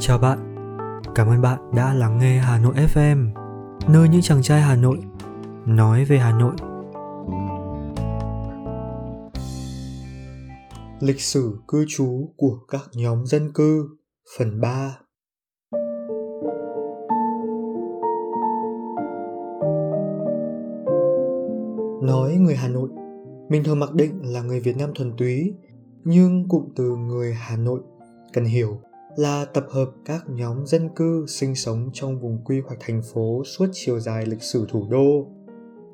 Chào bạn, cảm ơn bạn đã lắng nghe Hà Nội FM, nơi những chàng trai Hà Nội nói về Hà Nội. Lịch sử cư trú của các nhóm dân cư phần 3 Nói người Hà Nội, mình thường mặc định là người Việt Nam thuần túy, nhưng cụm từ người Hà Nội cần hiểu là tập hợp các nhóm dân cư sinh sống trong vùng quy hoạch thành phố suốt chiều dài lịch sử thủ đô.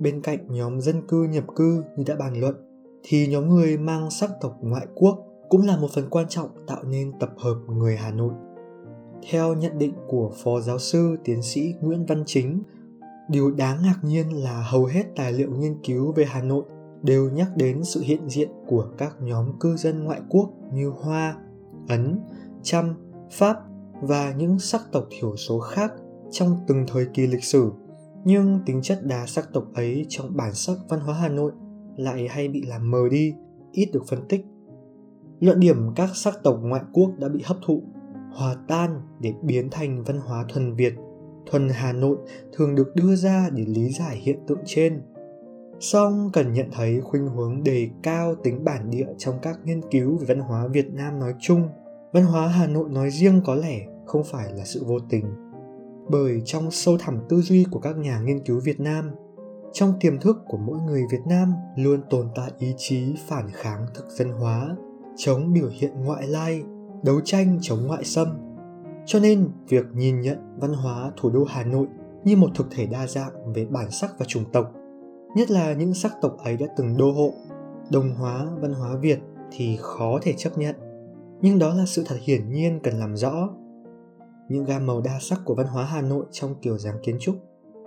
Bên cạnh nhóm dân cư nhập cư như đã bàn luận, thì nhóm người mang sắc tộc ngoại quốc cũng là một phần quan trọng tạo nên tập hợp người Hà Nội. Theo nhận định của Phó Giáo sư Tiến sĩ Nguyễn Văn Chính, điều đáng ngạc nhiên là hầu hết tài liệu nghiên cứu về Hà Nội đều nhắc đến sự hiện diện của các nhóm cư dân ngoại quốc như Hoa, Ấn, Chăm, Pháp và những sắc tộc thiểu số khác trong từng thời kỳ lịch sử, nhưng tính chất đa sắc tộc ấy trong bản sắc văn hóa Hà Nội lại hay bị làm mờ đi, ít được phân tích. Luận điểm các sắc tộc ngoại quốc đã bị hấp thụ, hòa tan để biến thành văn hóa thuần Việt, thuần Hà Nội thường được đưa ra để lý giải hiện tượng trên. Song cần nhận thấy khuynh hướng đề cao tính bản địa trong các nghiên cứu về văn hóa Việt Nam nói chung văn hóa Hà Nội nói riêng có lẽ không phải là sự vô tình. Bởi trong sâu thẳm tư duy của các nhà nghiên cứu Việt Nam, trong tiềm thức của mỗi người Việt Nam luôn tồn tại ý chí phản kháng thực dân hóa, chống biểu hiện ngoại lai, đấu tranh chống ngoại xâm. Cho nên, việc nhìn nhận văn hóa thủ đô Hà Nội như một thực thể đa dạng về bản sắc và chủng tộc, nhất là những sắc tộc ấy đã từng đô hộ, đồng hóa văn hóa Việt thì khó thể chấp nhận nhưng đó là sự thật hiển nhiên cần làm rõ. Những gam màu đa sắc của văn hóa Hà Nội trong kiểu dáng kiến trúc,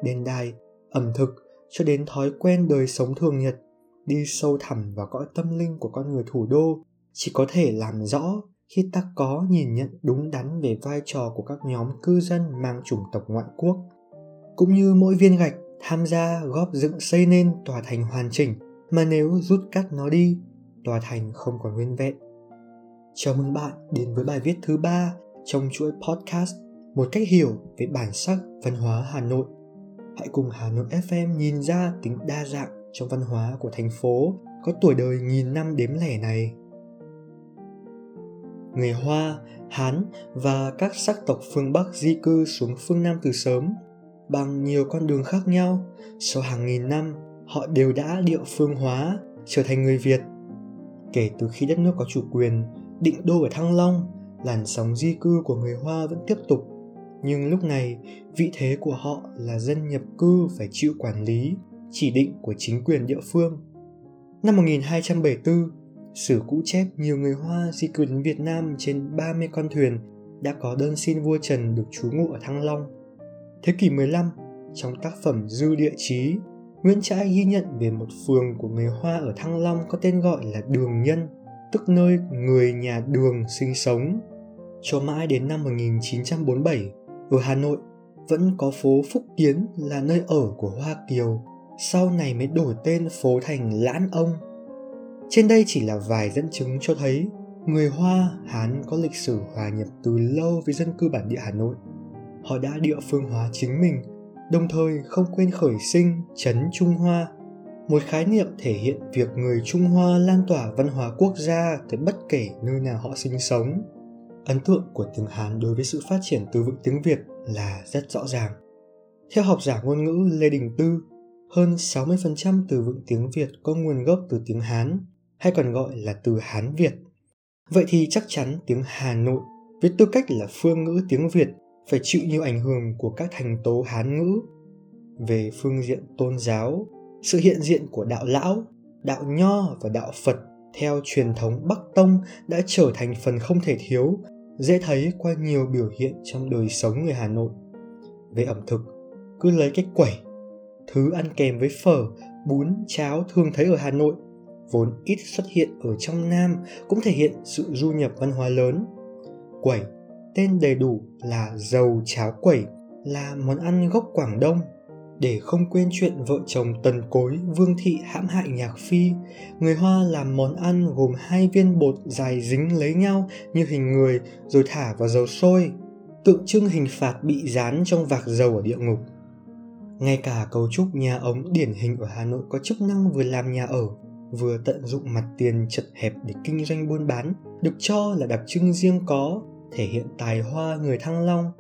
đền đài, ẩm thực cho đến thói quen đời sống thường nhật đi sâu thẳm vào cõi tâm linh của con người thủ đô chỉ có thể làm rõ khi ta có nhìn nhận đúng đắn về vai trò của các nhóm cư dân mang chủng tộc ngoại quốc cũng như mỗi viên gạch tham gia góp dựng xây nên tòa thành hoàn chỉnh mà nếu rút cắt nó đi tòa thành không còn nguyên vẹn. Chào mừng bạn đến với bài viết thứ ba trong chuỗi podcast Một cách hiểu về bản sắc văn hóa Hà Nội. Hãy cùng Hà Nội FM nhìn ra tính đa dạng trong văn hóa của thành phố có tuổi đời nghìn năm đếm lẻ này. Người Hoa, Hán và các sắc tộc phương Bắc di cư xuống phương Nam từ sớm bằng nhiều con đường khác nhau. Sau hàng nghìn năm, họ đều đã địa phương hóa, trở thành người Việt. Kể từ khi đất nước có chủ quyền, định đô ở Thăng Long, làn sóng di cư của người Hoa vẫn tiếp tục. Nhưng lúc này, vị thế của họ là dân nhập cư phải chịu quản lý, chỉ định của chính quyền địa phương. Năm 1274, sử cũ chép nhiều người Hoa di cư đến Việt Nam trên 30 con thuyền đã có đơn xin vua Trần được trú ngụ ở Thăng Long. Thế kỷ 15, trong tác phẩm Dư Địa Chí, Nguyễn Trãi ghi nhận về một phường của người Hoa ở Thăng Long có tên gọi là Đường Nhân tức nơi người nhà đường sinh sống. Cho mãi đến năm 1947, ở Hà Nội vẫn có phố Phúc Kiến là nơi ở của Hoa Kiều, sau này mới đổi tên phố thành Lãn Ông. Trên đây chỉ là vài dẫn chứng cho thấy người Hoa Hán có lịch sử hòa nhập từ lâu với dân cư bản địa Hà Nội. Họ đã địa phương hóa chính mình, đồng thời không quên khởi sinh chấn Trung Hoa một khái niệm thể hiện việc người Trung Hoa lan tỏa văn hóa quốc gia tới bất kể nơi nào họ sinh sống. Ấn tượng của tiếng Hán đối với sự phát triển từ vựng tiếng Việt là rất rõ ràng. Theo học giả ngôn ngữ Lê Đình Tư, hơn 60% từ vựng tiếng Việt có nguồn gốc từ tiếng Hán, hay còn gọi là từ Hán Việt. Vậy thì chắc chắn tiếng Hà Nội với tư cách là phương ngữ tiếng Việt phải chịu nhiều ảnh hưởng của các thành tố Hán ngữ. Về phương diện tôn giáo, sự hiện diện của đạo lão, đạo nho và đạo phật theo truyền thống bắc tông đã trở thành phần không thể thiếu, dễ thấy qua nhiều biểu hiện trong đời sống người hà nội. Về ẩm thực, cứ lấy cái quẩy, thứ ăn kèm với phở, bún, cháo thường thấy ở hà nội, vốn ít xuất hiện ở trong nam, cũng thể hiện sự du nhập văn hóa lớn. Quẩy, tên đầy đủ là dầu cháo quẩy, là món ăn gốc quảng đông để không quên chuyện vợ chồng tần cối vương thị hãm hại nhạc phi người hoa làm món ăn gồm hai viên bột dài dính lấy nhau như hình người rồi thả vào dầu sôi tượng trưng hình phạt bị dán trong vạc dầu ở địa ngục. Ngay cả cấu trúc nhà ống điển hình ở Hà Nội có chức năng vừa làm nhà ở, vừa tận dụng mặt tiền chật hẹp để kinh doanh buôn bán, được cho là đặc trưng riêng có, thể hiện tài hoa người Thăng Long,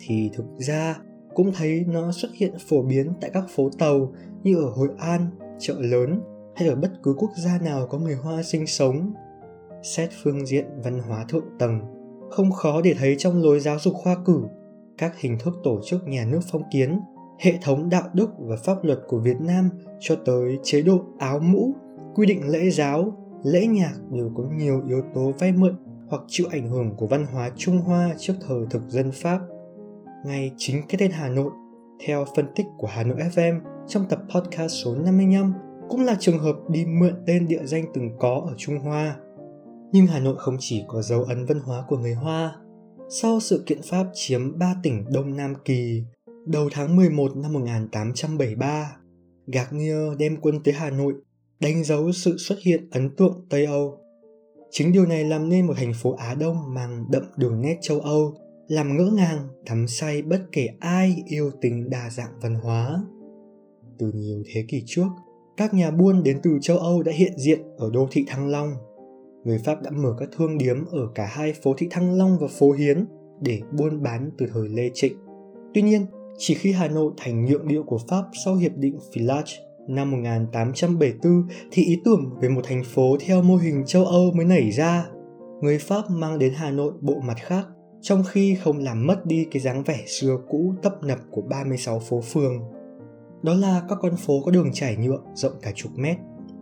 thì thực ra cũng thấy nó xuất hiện phổ biến tại các phố tàu như ở Hội An, chợ lớn hay ở bất cứ quốc gia nào có người Hoa sinh sống. Xét phương diện văn hóa thượng tầng, không khó để thấy trong lối giáo dục khoa cử, các hình thức tổ chức nhà nước phong kiến, hệ thống đạo đức và pháp luật của Việt Nam cho tới chế độ áo mũ, quy định lễ giáo, lễ nhạc đều có nhiều yếu tố vay mượn hoặc chịu ảnh hưởng của văn hóa Trung Hoa trước thời thực dân Pháp. Ngay chính cái tên Hà Nội, theo phân tích của Hà Nội FM trong tập podcast số 55, cũng là trường hợp đi mượn tên địa danh từng có ở Trung Hoa. Nhưng Hà Nội không chỉ có dấu ấn văn hóa của người Hoa. Sau sự kiện Pháp chiếm ba tỉnh Đông Nam Kỳ, đầu tháng 11 năm 1873, Garnier đem quân tới Hà Nội, đánh dấu sự xuất hiện ấn tượng Tây Âu. Chính điều này làm nên một thành phố Á Đông mang đậm đường nét châu Âu, làm ngỡ ngàng, thắm say bất kể ai yêu tính đa dạng văn hóa. Từ nhiều thế kỷ trước, các nhà buôn đến từ châu Âu đã hiện diện ở đô thị Thăng Long. Người Pháp đã mở các thương điếm ở cả hai phố thị Thăng Long và phố Hiến để buôn bán từ thời Lê Trịnh. Tuy nhiên, chỉ khi Hà Nội thành nhượng địa của Pháp sau Hiệp định Village năm 1874 thì ý tưởng về một thành phố theo mô hình châu Âu mới nảy ra. Người Pháp mang đến Hà Nội bộ mặt khác, trong khi không làm mất đi cái dáng vẻ xưa cũ tấp nập của 36 phố phường. Đó là các con phố có đường trải nhựa rộng cả chục mét,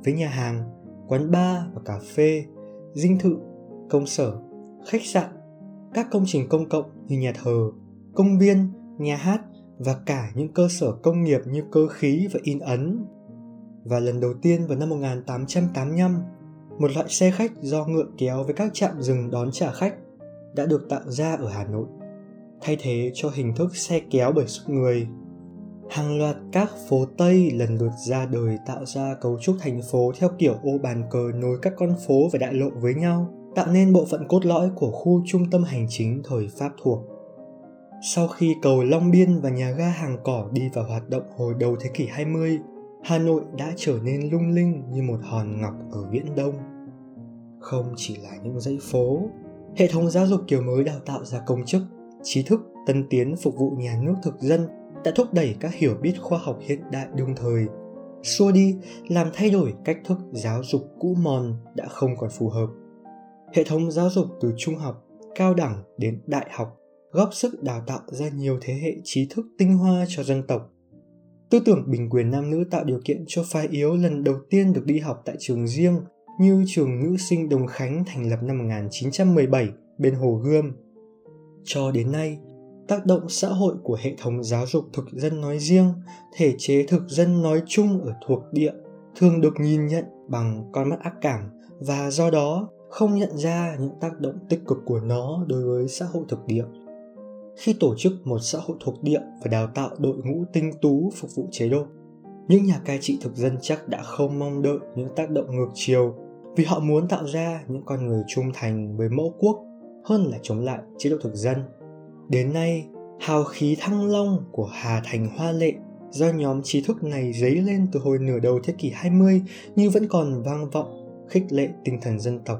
với nhà hàng, quán bar và cà phê, dinh thự, công sở, khách sạn, các công trình công cộng như nhà thờ, công viên, nhà hát và cả những cơ sở công nghiệp như cơ khí và in ấn. Và lần đầu tiên vào năm 1885, một loại xe khách do ngựa kéo với các trạm dừng đón trả khách đã được tạo ra ở Hà Nội, thay thế cho hình thức xe kéo bởi sức người. Hàng loạt các phố Tây lần lượt ra đời tạo ra cấu trúc thành phố theo kiểu ô bàn cờ nối các con phố và đại lộ với nhau, tạo nên bộ phận cốt lõi của khu trung tâm hành chính thời Pháp thuộc. Sau khi cầu Long Biên và nhà ga hàng cỏ đi vào hoạt động hồi đầu thế kỷ 20, Hà Nội đã trở nên lung linh như một hòn ngọc ở Viễn Đông. Không chỉ là những dãy phố, hệ thống giáo dục kiểu mới đào tạo ra công chức, trí thức, tân tiến phục vụ nhà nước thực dân đã thúc đẩy các hiểu biết khoa học hiện đại đương thời, xua đi làm thay đổi cách thức giáo dục cũ mòn đã không còn phù hợp. Hệ thống giáo dục từ trung học, cao đẳng đến đại học góp sức đào tạo ra nhiều thế hệ trí thức tinh hoa cho dân tộc. Tư tưởng bình quyền nam nữ tạo điều kiện cho phái yếu lần đầu tiên được đi học tại trường riêng như trường nữ sinh Đồng Khánh thành lập năm 1917 bên Hồ Gươm. Cho đến nay, tác động xã hội của hệ thống giáo dục thực dân nói riêng, thể chế thực dân nói chung ở thuộc địa thường được nhìn nhận bằng con mắt ác cảm và do đó không nhận ra những tác động tích cực của nó đối với xã hội thực địa khi tổ chức một xã hội thuộc địa và đào tạo đội ngũ tinh tú phục vụ chế độ. Những nhà cai trị thực dân chắc đã không mong đợi những tác động ngược chiều vì họ muốn tạo ra những con người trung thành với mẫu quốc hơn là chống lại chế độ thực dân. Đến nay, hào khí thăng long của Hà Thành Hoa Lệ do nhóm trí thức này dấy lên từ hồi nửa đầu thế kỷ 20 như vẫn còn vang vọng, khích lệ tinh thần dân tộc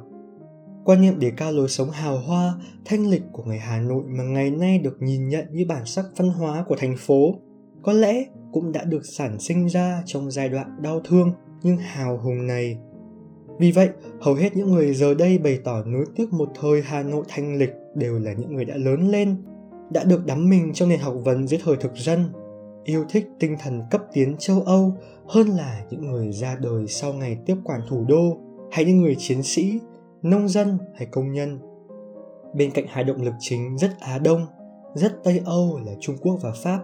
Quan niệm đề cao lối sống hào hoa, thanh lịch của người Hà Nội mà ngày nay được nhìn nhận như bản sắc văn hóa của thành phố, có lẽ cũng đã được sản sinh ra trong giai đoạn đau thương nhưng hào hùng này. Vì vậy, hầu hết những người giờ đây bày tỏ nối tiếc một thời Hà Nội thanh lịch đều là những người đã lớn lên, đã được đắm mình trong nền học vấn dưới thời thực dân, yêu thích tinh thần cấp tiến châu Âu hơn là những người ra đời sau ngày tiếp quản thủ đô hay những người chiến sĩ nông dân hay công nhân. Bên cạnh hai động lực chính rất Á Đông, rất Tây Âu là Trung Quốc và Pháp,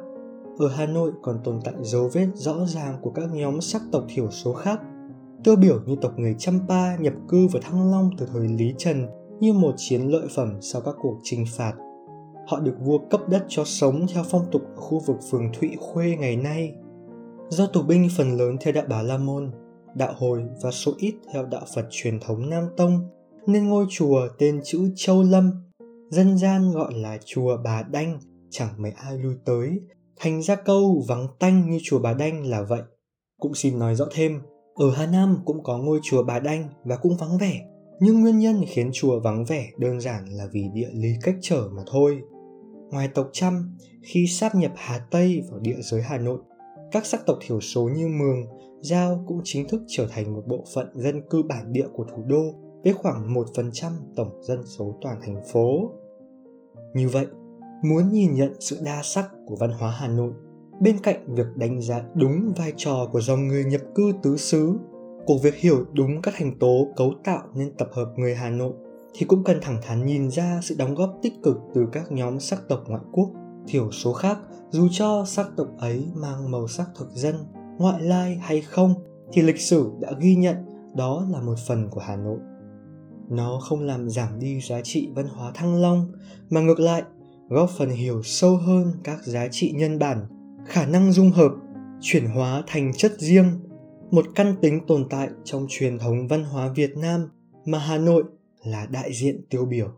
ở Hà Nội còn tồn tại dấu vết rõ ràng của các nhóm sắc tộc thiểu số khác, tiêu biểu như tộc người Champa nhập cư vào Thăng Long từ thời Lý Trần như một chiến lợi phẩm sau các cuộc chinh phạt. Họ được vua cấp đất cho sống theo phong tục ở khu vực phường Thụy Khuê ngày nay. Do tù binh phần lớn theo đạo Bà La Môn, đạo Hồi và số ít theo đạo Phật truyền thống Nam Tông, nên ngôi chùa tên chữ Châu Lâm dân gian gọi là chùa Bà Đanh, chẳng mấy ai lui tới, thành ra câu vắng tanh như chùa Bà Đanh là vậy. Cũng xin nói rõ thêm, ở Hà Nam cũng có ngôi chùa Bà Đanh và cũng vắng vẻ, nhưng nguyên nhân khiến chùa vắng vẻ đơn giản là vì địa lý cách trở mà thôi. Ngoài tộc Trăm, khi sáp nhập Hà Tây vào địa giới Hà Nội, các sắc tộc thiểu số như Mường, Giao cũng chính thức trở thành một bộ phận dân cư bản địa của thủ đô với khoảng 1% tổng dân số toàn thành phố. Như vậy, muốn nhìn nhận sự đa sắc của văn hóa Hà Nội, bên cạnh việc đánh giá đúng vai trò của dòng người nhập cư tứ xứ, của việc hiểu đúng các thành tố cấu tạo nên tập hợp người Hà Nội, thì cũng cần thẳng thắn nhìn ra sự đóng góp tích cực từ các nhóm sắc tộc ngoại quốc, thiểu số khác dù cho sắc tộc ấy mang màu sắc thực dân, ngoại lai hay không thì lịch sử đã ghi nhận đó là một phần của Hà Nội. Nó không làm giảm đi giá trị văn hóa thăng long mà ngược lại góp phần hiểu sâu hơn các giá trị nhân bản, khả năng dung hợp, chuyển hóa thành chất riêng, một căn tính tồn tại trong truyền thống văn hóa việt nam mà hà nội là đại diện tiêu biểu.